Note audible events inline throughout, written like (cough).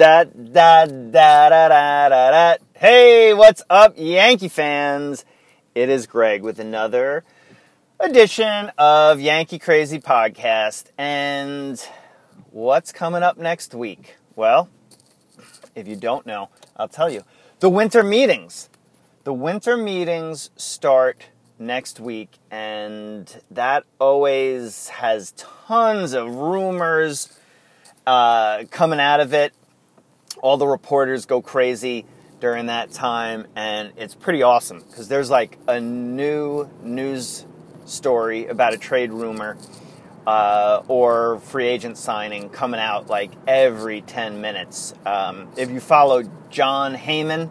Da da da da da da da. Hey, what's up, Yankee fans? It is Greg with another edition of Yankee Crazy Podcast. And what's coming up next week? Well, if you don't know, I'll tell you. The winter meetings. The winter meetings start next week, and that always has tons of rumors uh, coming out of it all the reporters go crazy during that time, and it's pretty awesome because there's like a new news story about a trade rumor uh, or free agent signing coming out like every 10 minutes. Um, if you follow Jon Heyman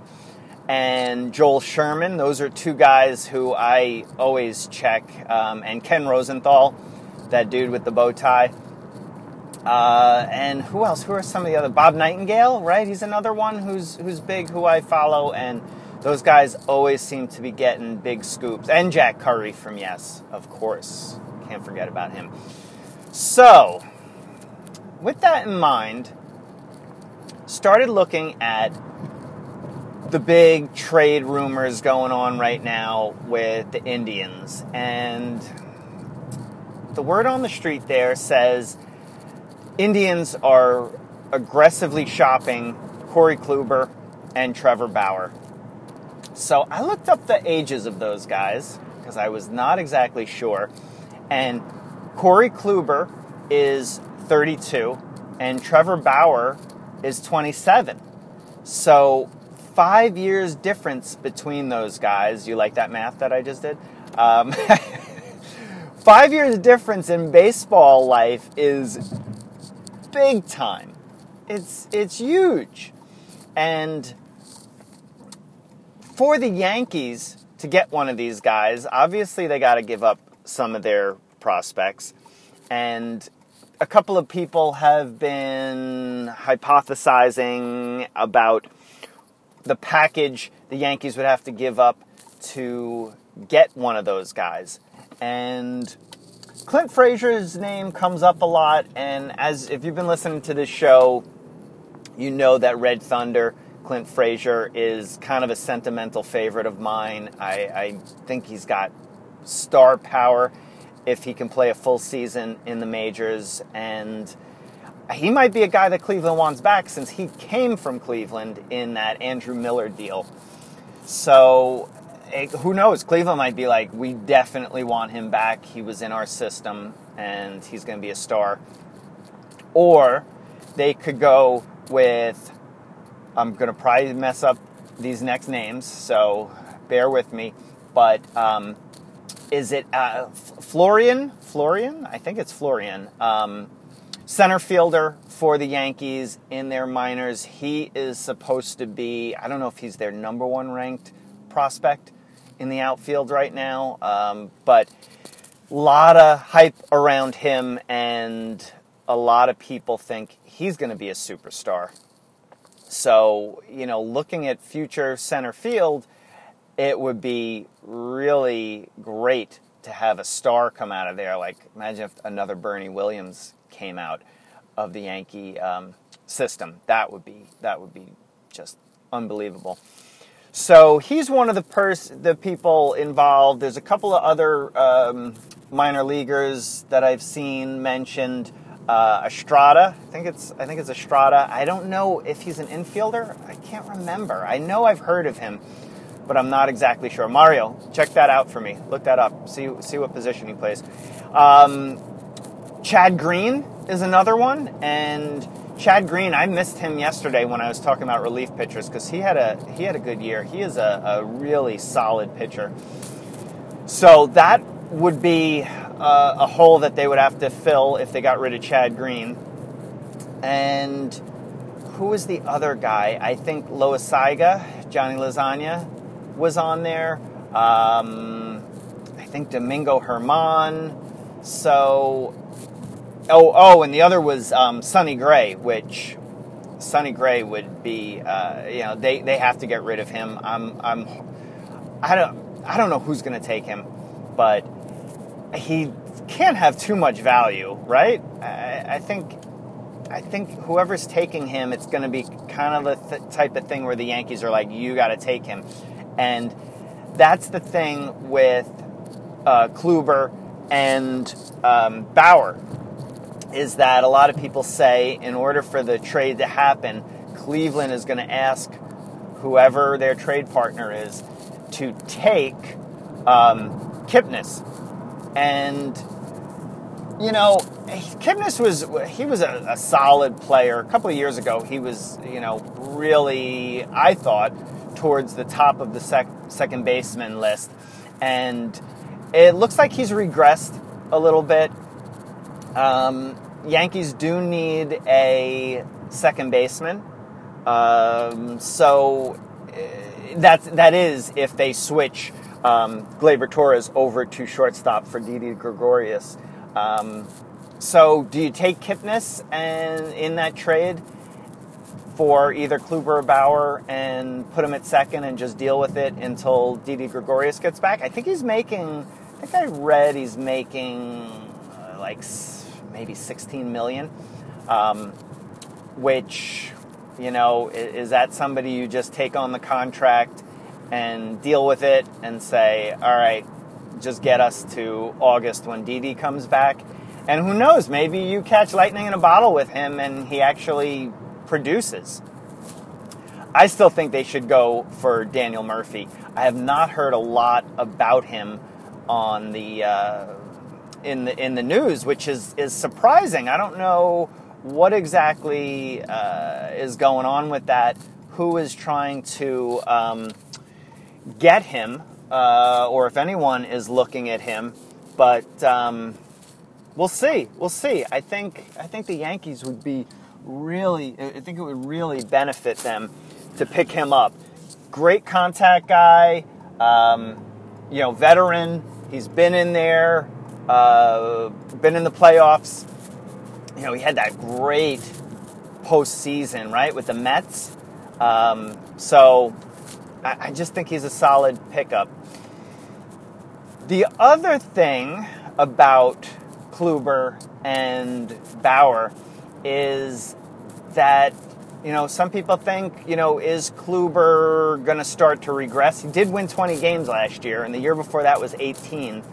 and Joel Sherman, those are two guys who I always check, um, and Ken Rosenthal, that dude with the bow tie. Uh, and who else? Who are some of the other? Bob Nightingale, right? He's another one who's who's big, who I follow, and those guys always seem to be getting big scoops. And Jack Curry from Yes, of course, can't forget about him. So, with that in mind, started looking at the big trade rumors going on right now with the Indians, and the word on the street there says Indians are aggressively shopping Corey Kluber and Trevor Bauer. So I looked up the ages of those guys because I was not exactly sure. And Corey Kluber is 32 and Trevor Bauer is 27. So five years difference between those guys. You like that math that I just did? Um, (laughs) five years difference in baseball life is big time. It's it's huge. And for the Yankees to get one of these guys, obviously they got to give up some of their prospects. And a couple of people have been hypothesizing about the package the Yankees would have to give up to get one of those guys. And Clint Frazier's name comes up a lot, and as if you've been listening to this show, you know that Red Thunder, Clint Frazier, is kind of a sentimental favorite of mine. I, I think he's got star power if he can play a full season in the majors, and he might be a guy that Cleveland wants back since he came from Cleveland in that Andrew Miller deal. So who knows? Cleveland might be like, we definitely want him back. He was in our system and he's going to be a star. Or they could go with, I'm going to probably mess up these next names, so bear with me. But um, is it uh, Florian? Florian? I think it's Florian. Um, center fielder for the Yankees in their minors. He is supposed to be, I don't know if he's their number one ranked prospect in the outfield right now. Um, but a lot of hype around him, and a lot of people think he's going to be a superstar. So, you know, looking at future center field, it would be really great to have a star come out of there. Like, imagine if another Bernie Williams came out of the Yankee um, system. That would be that would be just unbelievable. So he's one of the pers- the people involved. There's a couple of other um, minor leaguers that I've seen mentioned. Uh, Estrada, I think it's I think it's Estrada. I don't know if he's an infielder. I can't remember. I know I've heard of him, but I'm not exactly sure. Mario, check that out for me. Look that up. See see what position he plays. Um, Chad Green is another one, and Chad Green, I missed him yesterday when I was talking about relief pitchers because he had a he had a good year. He is a, a really solid pitcher. So that would be a, a hole that they would have to fill if they got rid of Chad Green. And who was the other guy? I think Loaisiga, Johnny Lasagna, was on there. Um, I think Domingo Germán. So Oh, oh, and the other was um, Sonny Gray, which Sonny Gray would be. Uh, you know, they, they have to get rid of him. I'm I'm I don't I don't know who's going to take him, but he can't have too much value, right? I, I think I think whoever's taking him, it's going to be kind of the th- type of thing where the Yankees are like, you got to take him. And that's the thing with uh, Kluber and um, Bauer, is that a lot of people say in order for the trade to happen, Cleveland is going to ask whoever their trade partner is to take um, Kipnis. And, you know, Kipnis was he was a, a, solid player. A couple of years ago, he was you know really I thought towards the top of the sec- second baseman list, and it looks like he's regressed a little bit. Um, Yankees do need a second baseman, um, so eh, that's that is if they switch um, Gleyber Torres over to shortstop for Didi Gregorius. Um, so, do you take Kipnis and in that trade for either Kluber or Bauer and put him at second and just deal with it until Didi Gregorius gets back? I think he's making. I think I read he's making uh, like maybe 16 million, um, which you know is, is that somebody you just take on the contract and deal with it and say, all right, just get us to August when Didi comes back and who knows, maybe you catch lightning in a bottle with him and he actually produces. I still think they should go for Daniel Murphy. I have not heard a lot about him on the uh, in the in the news, which is is surprising. I don't know what exactly uh, is going on with that. Who is trying to um, get him, uh, or if anyone is looking at him, but. Um, we'll see. We'll see. I think I think the Yankees would be really. I think it would really benefit them to pick him up. Great contact guy. Um, you know, veteran. He's been in there. Uh, been in the playoffs. You know, he had that great postseason, right, with the Mets. Um, so I, I just think he's a solid pickup. The other thing about Kluber and Bauer is that you know some people think you know is Kluber going to start to regress? He did win 20 games last year, and the year before that was 18.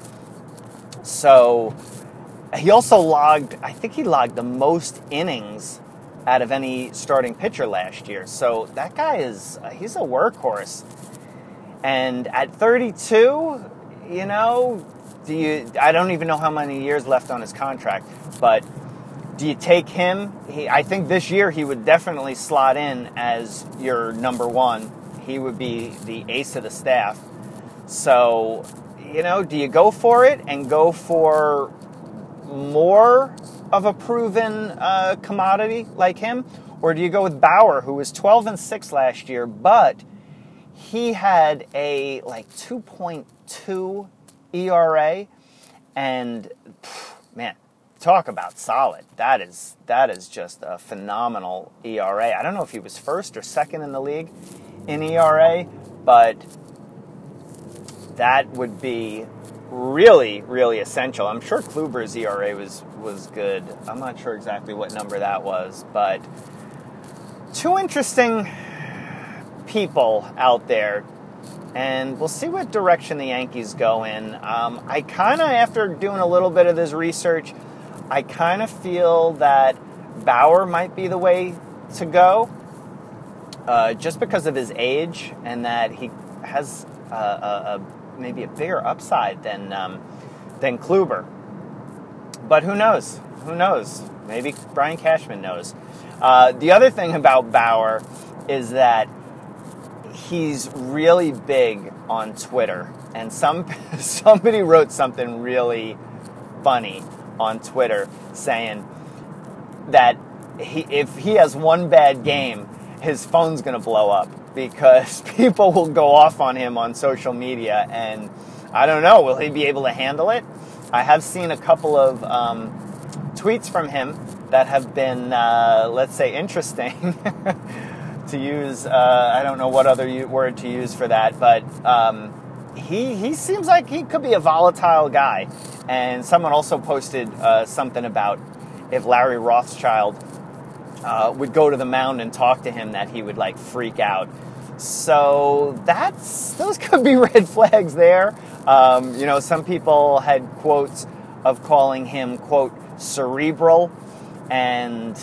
So he also logged, I think he logged the most innings out of any starting pitcher last year. So that guy is he's a workhorse. And at 32, you know, do you? I don't even know how many years left on his contract, but do you take him? He, I think this year he would definitely slot in as your number one. He would be the ace of the staff. So, you know, do you go for it and go for more of a proven uh, commodity like him, or do you go with Bauer, who was 12 and six last year, but he had a like 2.2 ERA, and man, talk about solid. That is that is just a phenomenal ERA. I don't know if he was first or second in the league in ERA, but that would be really really essential. I'm sure Kluber's ERA was was good. I'm not sure exactly what number that was, but two interesting people out there and we'll see what direction the Yankees go in. Um, I kind of, after doing a little bit of this research, I kind of feel that Bauer might be the way to go, uh, just because of his age and that he has a, a, a maybe a bigger upside than um, than Kluber. But who knows? Who knows? Maybe Brian Cashman knows. Uh, the other thing about Bauer is that he's really big on Twitter, and some (laughs) somebody wrote something really funny on Twitter saying that he, if he has one bad game, his phone's going to blow up because (laughs) people will go off on him on social media, and I don't know, will he be able to handle it? I have seen a couple of um, tweets from him that have been, uh, let's say, interesting. (laughs) to use. Uh, I don't know what other word to use for that, but um, he he seems like he could be a volatile guy. And someone also posted uh, something about if Larry Rothschild uh, would go to the mound and talk to him that he would like freak out. So that's those (laughs) could be red flags there. Um, you know, some people had quotes of calling him quote cerebral, and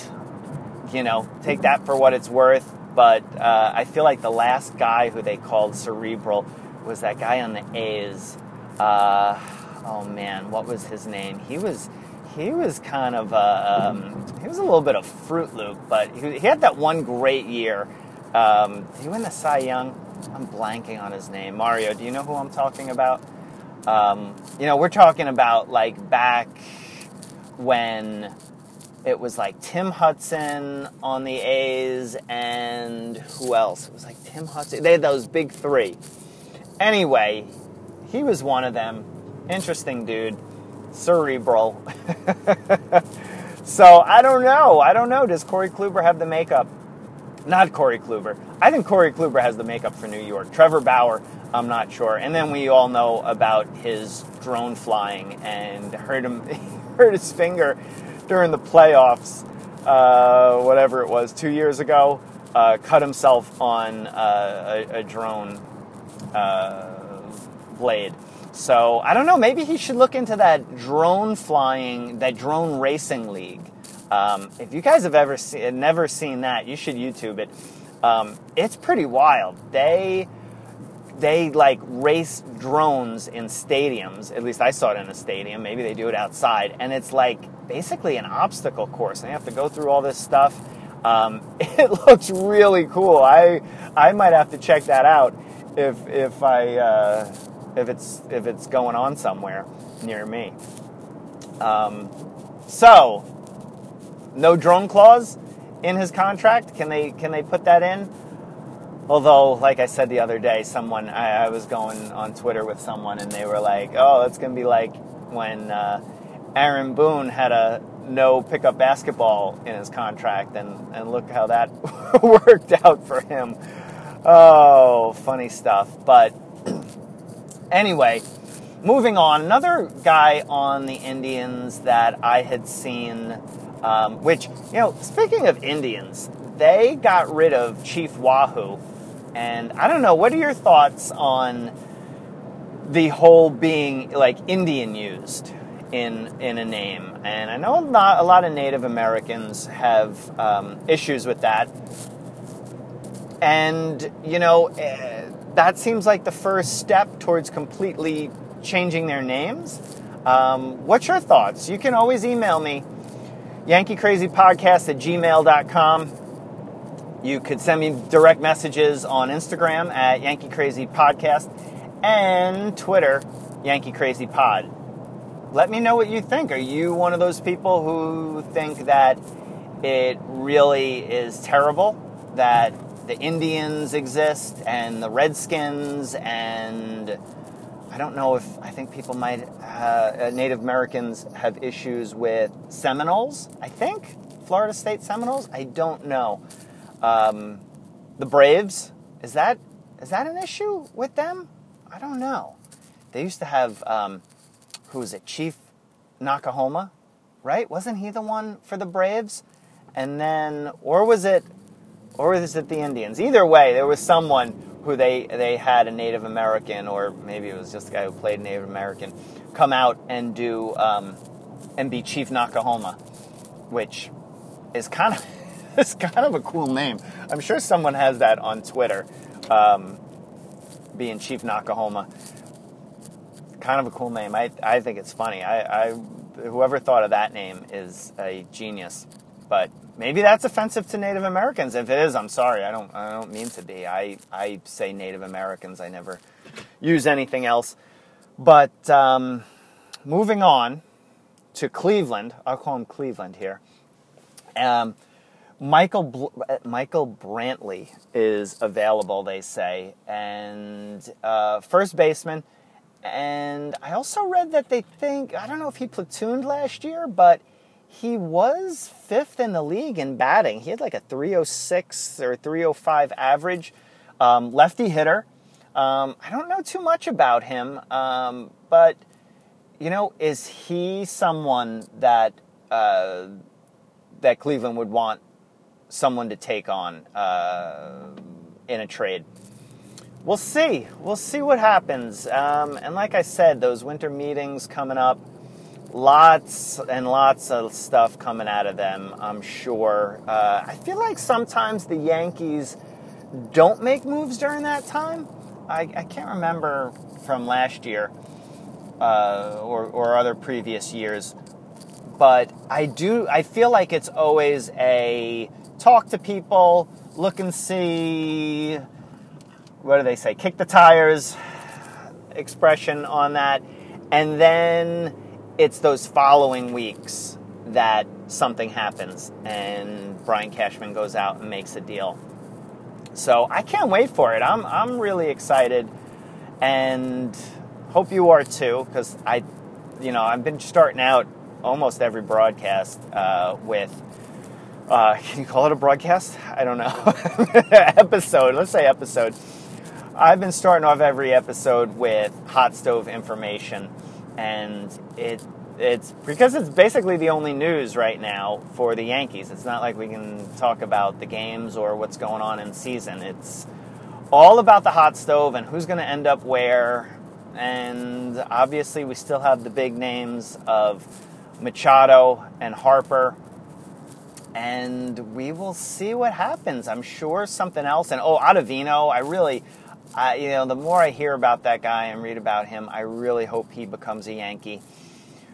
you know, take that for what it's worth. But uh, I feel like the last guy who they called cerebral was that guy on the A's. Uh, oh man, what was his name? He was he was kind of a, um, he was a little bit of Fruit Loop, but he, he had that one great year. Um, he won the Cy Young. I'm blanking on his name. Mario, do you know who I'm talking about? Um, you know, we're talking about like back when it was like Tim Hudson on the A's and who else? It was like Tim Hudson. They had those big three. Anyway, he was one of them. Interesting dude. Cerebral. (laughs) so I don't know. I don't know. Does Corey Kluber have the makeup? Not Corey Kluber. I think Corey Kluber has the makeup for New York. Trevor Bauer, I'm not sure. And then we all know about his drone flying and hurt him (laughs) hurt his finger during the playoffs, uh, whatever it was, two years ago. Uh, cut himself on uh, a, a, drone uh, blade. So I don't know. Maybe he should look into that drone flying, that drone racing league. Um, if you guys have ever see, never seen that, you should YouTube it. Um, it's pretty wild. They they like race drones in stadiums. At least I saw it in a stadium. Maybe they do it outside, and it's like basically an obstacle course. They have to go through all this stuff. Um, (laughs) it looks really cool. I I might have to check that out if if I uh, if it's if it's going on somewhere near me. Um, so no drone clause in his contract. Can they can they put that in? Although, like I said the other day, someone I, I was going on Twitter with someone, and they were like, "Oh, that's gonna be like when uh, Aaron Boone had a no pickup basketball in his contract, and and look how that (laughs) worked out for him." Oh, funny stuff. But (clears throat) anyway, moving on. Another guy on the Indians that I had seen, um, which you know, speaking of Indians, they got rid of Chief Wahoo and I don't know, what are your thoughts on the whole being like Indian used in in a name? And I know not a lot of Native Americans have um, issues with that. And you know, uh, that seems like the first step towards completely changing their names. Um, what's your thoughts? You can always email me, yankeecrazypodcast at gmail.com. You could send me direct messages on Instagram at Yankee Crazy Podcast and Twitter, Yankee Crazy Pod. Let me know what you think. Are you one of those people who think that it really is terrible that the Indians exist and the Redskins and I don't know if I think people might uh, Native Americans have issues with Seminoles. I think Florida State Seminoles. I don't know. Um, the Braves is that is that an issue with them? I don't know. They used to have um, who was it? Chief Noc-A-Homa, right? Wasn't he the one for the Braves? And then, or was it, or was it the Indians? Either way, there was someone who they they had a Native American, or maybe it was just the guy who played Native American, come out and do um, and be Chief Noc-A-Homa, which is kind of (laughs) it's kind of a cool name. I'm sure someone has that on Twitter, um, being Chief Noc-A-Homa. Kind of a cool name. I, I think it's funny. I, I whoever thought of that name is a genius. But maybe that's offensive to Native Americans. If it is, I'm sorry. I don't I don't mean to be. I I say Native Americans. I never use anything else. But um, moving on to Cleveland, I'll call him Cleveland here. Um, Michael Bl- Michael Brantley is available, they say, and uh, first baseman. And I also read that they think I don't know if he platooned last year, but he was fifth in the league in batting. He had like a 306 or 305 average, um, lefty hitter. Um, I don't know too much about him, um, but you know, is he someone that uh, that Cleveland would want someone to take on uh, in a trade. We'll see. We'll see what happens. Um, and like I said, those winter meetings coming up, lots and lots of stuff coming out of them, I'm sure. Uh, I feel like sometimes the Yankees don't make moves during that time. I, I can't remember from last year uh, or, or other previous years, but I do. I feel like it's always a talk to people, look and see what do they say? Kick the tires expression on that. And then it's those following weeks that something happens and Brian Cashman goes out and makes a deal. So I can't wait for it. I'm, I'm really excited and hope you are too because I, you know, I've been starting out almost every broadcast uh, with. Uh, (laughs) can you call it a broadcast? I don't know. (laughs) episode. Let's say episode I've been starting off every episode with hot stove information, and it it's because it's basically the only news right now for the Yankees. It's not like we can talk about the games or what's going on in season. It's all about the hot stove and who's going to end up where. And obviously, we still have the big names of Machado and Harper. And we will see what happens. I'm sure something else. And oh, Ottavino, I really, I, you know, the more I hear about that guy and read about him, I really hope he becomes a Yankee.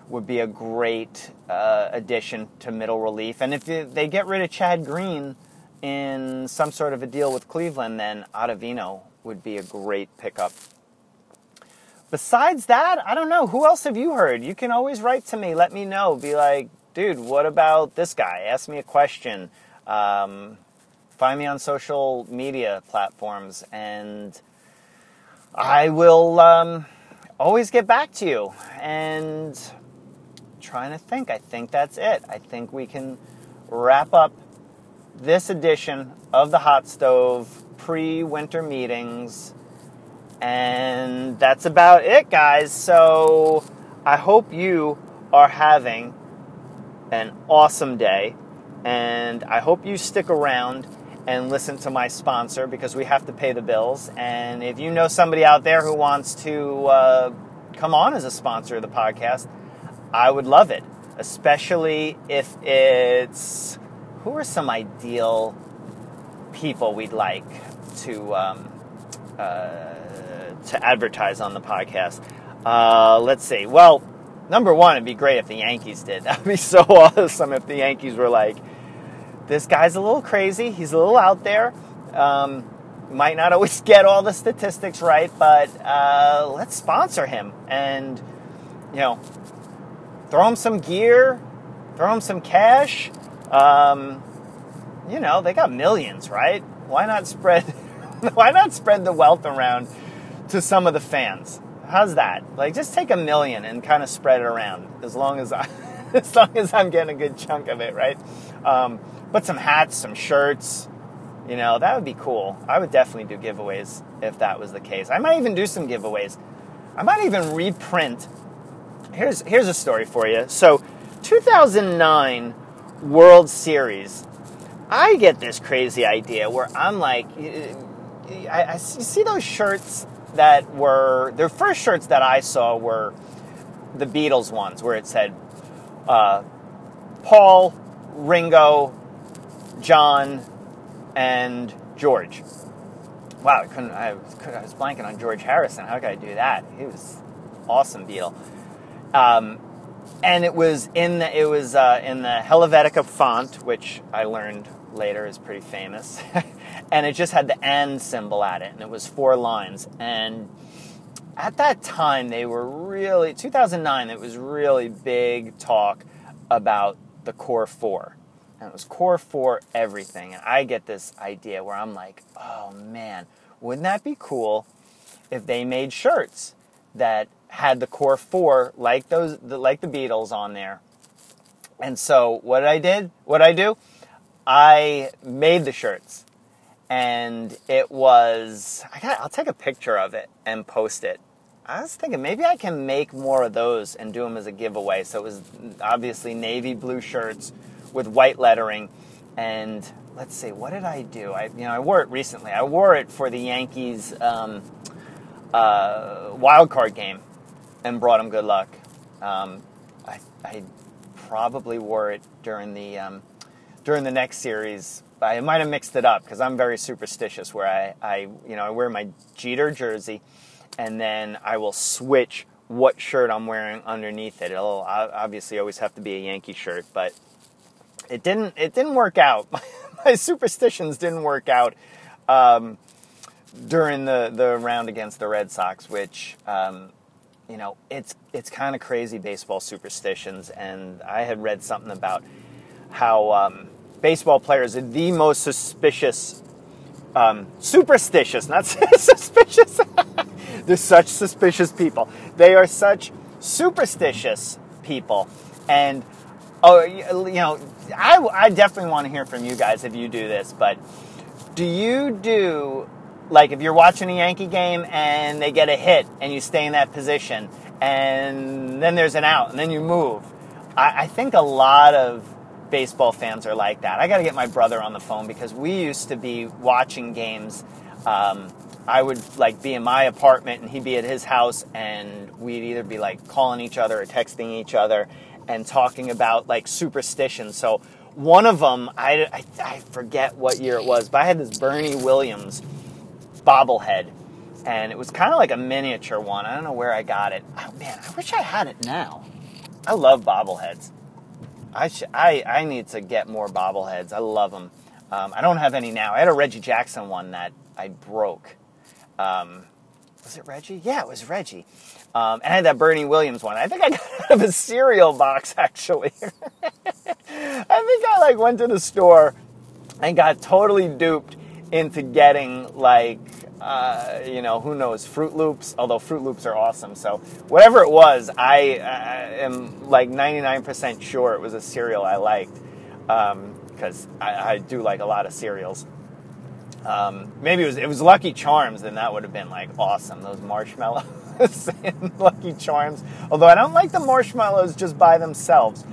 Would be a great uh, addition to middle relief. And if they get rid of Chad Green in some sort of a deal with Cleveland, then Ottavino would be a great pickup. Besides that, I don't know. Who else have you heard? You can always write to me. Let me know. Be like, dude, what about this guy? Ask me a question. Um, find me on social media platforms and I will um, always get back to you. And trying to think, I think that's it. I think we can wrap up this edition of the Hot Stove pre winter meetings. And that's about it, guys. So I hope you are having an awesome day. And I hope you stick around and listen to my sponsor because we have to pay the bills. And if you know somebody out there who wants to uh, come on as a sponsor of the podcast, I would love it, especially if it's who are some ideal people we'd like to um, uh, to advertise on the podcast. Uh, let's see. Well, number one, it'd be great if the Yankees did. (laughs) That'd be so (laughs) awesome if the Yankees were like this guy's a little crazy. He's a little out there. Um, might not always (laughs) get all the statistics right, but uh, let's sponsor him and, you know, throw him some gear, throw him some cash. Um, you know, they got millions, right? Why not spread? (laughs) why not spread the wealth around to some of the fans? How's that? Like, just take a million and kind of spread it around. As long as I, (laughs) as long as I'm getting a good chunk of it, right? Um, but some hats, some shirts, you know, that would be cool. I would definitely do giveaways if that was the case. I might even do some giveaways. I might even reprint. Here's here's a story for you. So, 2009 World Series. I get this crazy idea where I'm like, I, I see those shirts that were their first shirts that I saw were the Beatles ones, where it said uh, Paul, Ringo, John, and George. Wow, I couldn't. I, was blanking on George Harrison. How could I do that? He was awesome Beatle. Um, and it was in the it was uh, in the Helvetica font, which I learned later is pretty famous. (laughs) and it just had the N symbol at it, and it was four lines. And at that time, they were really 2009. It was really big talk about the core four and it was core four everything. And I get this idea where I'm like, oh man, wouldn't that be cool if they made shirts that had the core four like those like the Beatles on there? And so what I did, what I do, I made the shirts, and it was I got, I'll take a picture of it and post it. I was thinking maybe I can make more of those and do them as a giveaway. So it was obviously navy blue shirts with white lettering. And let's see, what did I do? I you know I wore it recently. I wore it for the Yankees um, uh, wild card game, and brought them good luck. Um, I, I probably wore it during the um, during the next series. I might have mixed it up because I'm very superstitious. Where I, I you know I wear my Jeter jersey, and then I will switch what shirt I'm wearing underneath it. It'll obviously always have to be a Yankee shirt, but it didn't it didn't work out. (laughs) My superstitions didn't work out um, during the the round against the Red Sox, which um, you know it's it's kind of crazy baseball superstitions. And I had read something about how um, baseball players are the most suspicious, um, superstitious, not (laughs) suspicious. (laughs) They're such suspicious people. They are such superstitious people, and oh, you know, I, I definitely want to hear from you guys if you do this. But do you do like if you're watching a Yankee game and they get a hit and you stay in that position, and then there's an out, and then you move? I, I think a lot of baseball fans are like that. I got to get my brother on the phone because we used to be watching games. Um, I would like be in my apartment and he'd be at his house, and we'd either be like calling each other or texting each other and talking about like superstitions. So one of them, I, I, I forget what year it was, but I had this Bernie Williams bobblehead, and it was kind of like a miniature one. I don't know where I got it. Oh man, I wish I had it now. I love bobbleheads. I, sh- I, I need to get more bobbleheads. I love them. Um, I don't have any now. I had a Reggie Jackson one that I broke. Um, was it Reggie? Yeah, it was Reggie. Um, and I had that Bernie Williams one. I think I got (laughs) out of a cereal box actually. (laughs) I think I like went to the store and got totally duped into getting like uh, you know who knows Froot Loops. Although Froot Loops are awesome, so whatever it was, I uh, am like 99% sure it was a cereal I liked because um, I, I do like a lot of cereals. Um, maybe it was it was Lucky Charms, then that would have been like awesome. Those marshmallows (laughs) and Lucky Charms. Although I don't like the marshmallows just by themselves.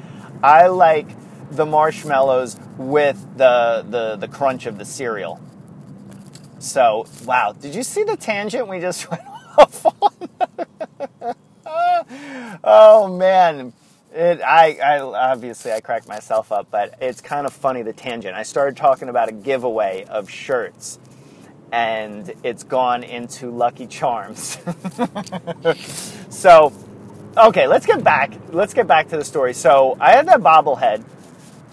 I like the marshmallows with the the, the crunch of the cereal. So wow, did you see the tangent we just (laughs) went off on? (laughs) oh man. It, I, I obviously I cracked myself up, but it's kind of funny the tangent. I started talking about a giveaway of shirts, and it's gone into Lucky Charms. (laughs) so, okay, let's get back. Let's get back to the story. So I had that bobblehead,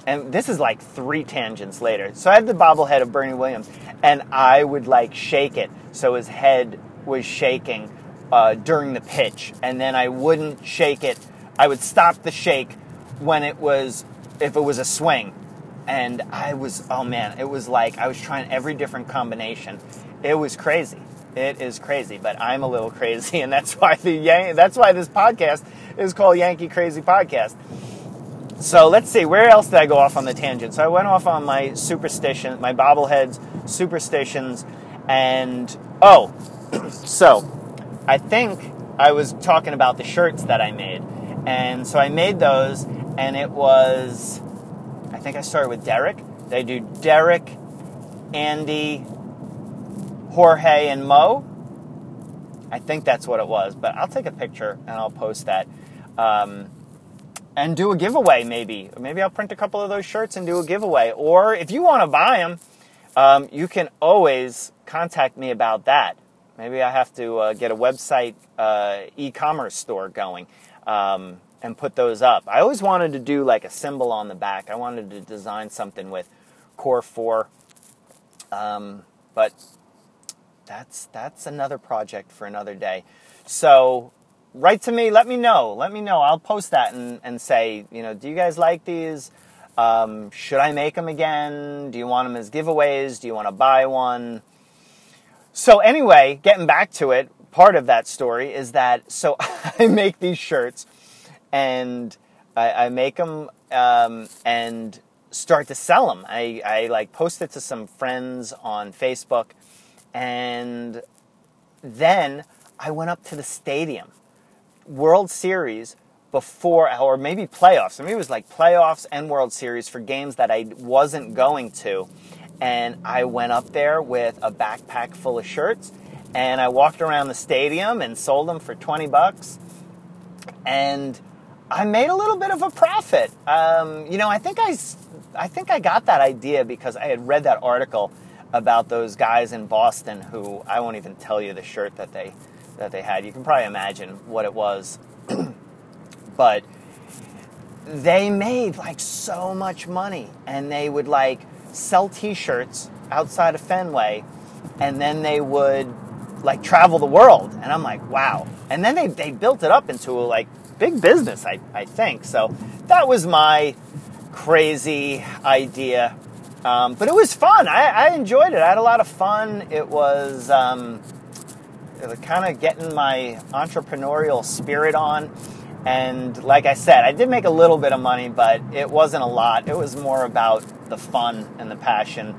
and this is like three tangents later. So I had the bobblehead of Bernie Williams, and I would like shake it so his head was shaking uh, during the pitch, and then I wouldn't shake it I would stop the shake when it was if it was a swing. And I was oh man, it was like I was trying every different combination. It was crazy. It is crazy, but I'm a little crazy, (laughs) and that's why the Yan- that's why this podcast is called Yankee Crazy Podcast. So let's see, where else did I go off on the tangent? So I went off on my superstition, my bobbleheads, superstitions, and oh, (clears throat) so I think I was talking about the shirts that I made. And so I made those, and it was, I think I started with Derek. They do Derek, Andy, Jorge, and Mo. I think that's what it was, but I'll take a picture and I'll post that. Um, and do a giveaway, maybe. Maybe I'll print a couple of those shirts and do a giveaway. Or if you want to buy them, um, you can always contact me about that. Maybe I have to uh, get a website uh, e commerce store going um, and put those up. I always wanted to do like a symbol on the back. I wanted to design something with Core 4, um, but that's that's another project for another day. So write to me. Let me know. Let me know. I'll post that and, and say, you know, do you guys like these? Um, should I make them again? Do you want them as giveaways? Do you want to buy one? So anyway, getting back to it, part of that story is that so (laughs) I make these shirts and I, I make them um, and start to sell them. I, I like post it to some friends on Facebook and then I went up to the stadium, World Series before, or maybe playoffs. I mean, it was like playoffs and World Series for games that I wasn't going to. and I went up there with a backpack full of shirts and I walked around the stadium and sold them for 20 bucks. And I made a little bit of a profit. Um, you know, I think I, I think I got that idea because I had read that article about those guys in Boston who I won't even tell you the shirt that they that they had. You can probably imagine what it was. (clears throat) but they made like so much money and they would like sell t-shirts outside of Fenway and then they would like travel the world. And I'm like wow. And then they, they built it up into a like big business I, I think. So that was my crazy idea. Um, but it was fun. I, I, enjoyed it. I had a lot of fun. It was um, kind of getting my entrepreneurial spirit on. And like I said, I did make a little bit of money, but it wasn't a lot. It was more about the fun and the passion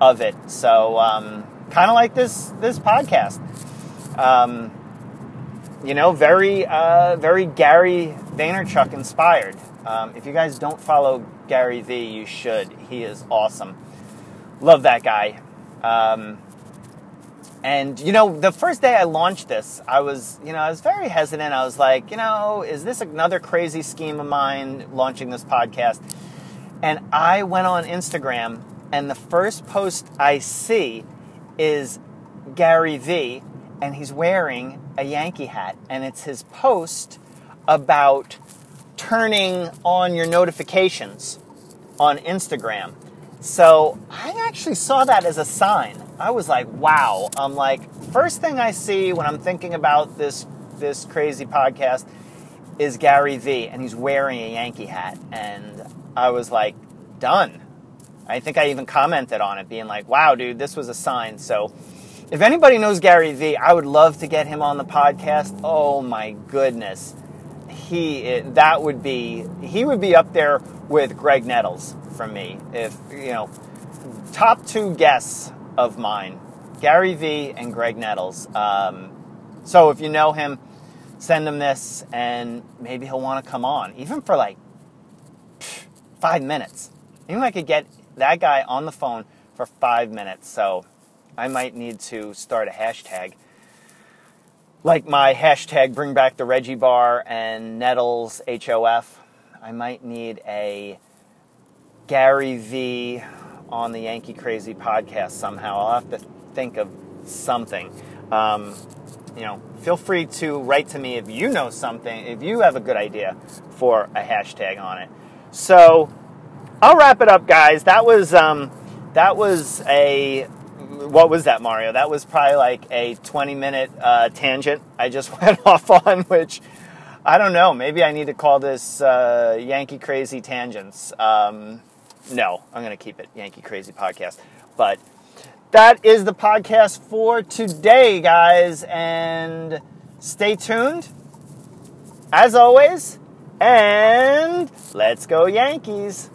of it. So, um, kind of like this this podcast. Um, you know, very uh, very Gary Vaynerchuk inspired. Um, if you guys don't follow Gary V, you should. He is awesome. Love that guy. Um, and you know, the first day I launched this, I was, you know, I was very hesitant. I was like, you know, is this another crazy scheme of mine launching this podcast? And I went on Instagram, and the first post I see is Gary V, and he's wearing a Yankee hat, and it's his post about turning on your notifications on Instagram. So I actually saw that as a sign. I was like, wow. I'm like, first thing I see when I'm thinking about this this crazy podcast is Gary V, and he's wearing a Yankee hat, and I was like, done. I think I even commented on it, being like, wow, dude, this was a sign. So if anybody knows Gary V, I would love to get him on the podcast. Oh my goodness. He that would be he would be up there with Graig Nettles from me. If you know, top two guests of mine, Gary V and Graig Nettles. Um, so if you know him, send him this, and maybe he'll want to come on, even for like five minutes. Even I could get that guy on the phone for five minutes. So I might need to start a hashtag. Like my hashtag bring back the Reggie bar and Nettles HOF. I might need a Gary V on the Yankee Crazy podcast somehow. I'll have to think of something. Um, you know, feel free to write to me if you know something, if you have a good idea for a hashtag on it. So I'll wrap it up, guys. That was um, that was a what was that, Mario? That was probably like a 20 minute uh, tangent I just (laughs) went off on, which I don't know. Maybe I need to call this uh, Yankee Crazy Tangents. Um, no, I'm going to keep it Yankee Crazy Podcast. But that is the podcast for today, guys. And stay tuned, as always. And let's go, Yankees.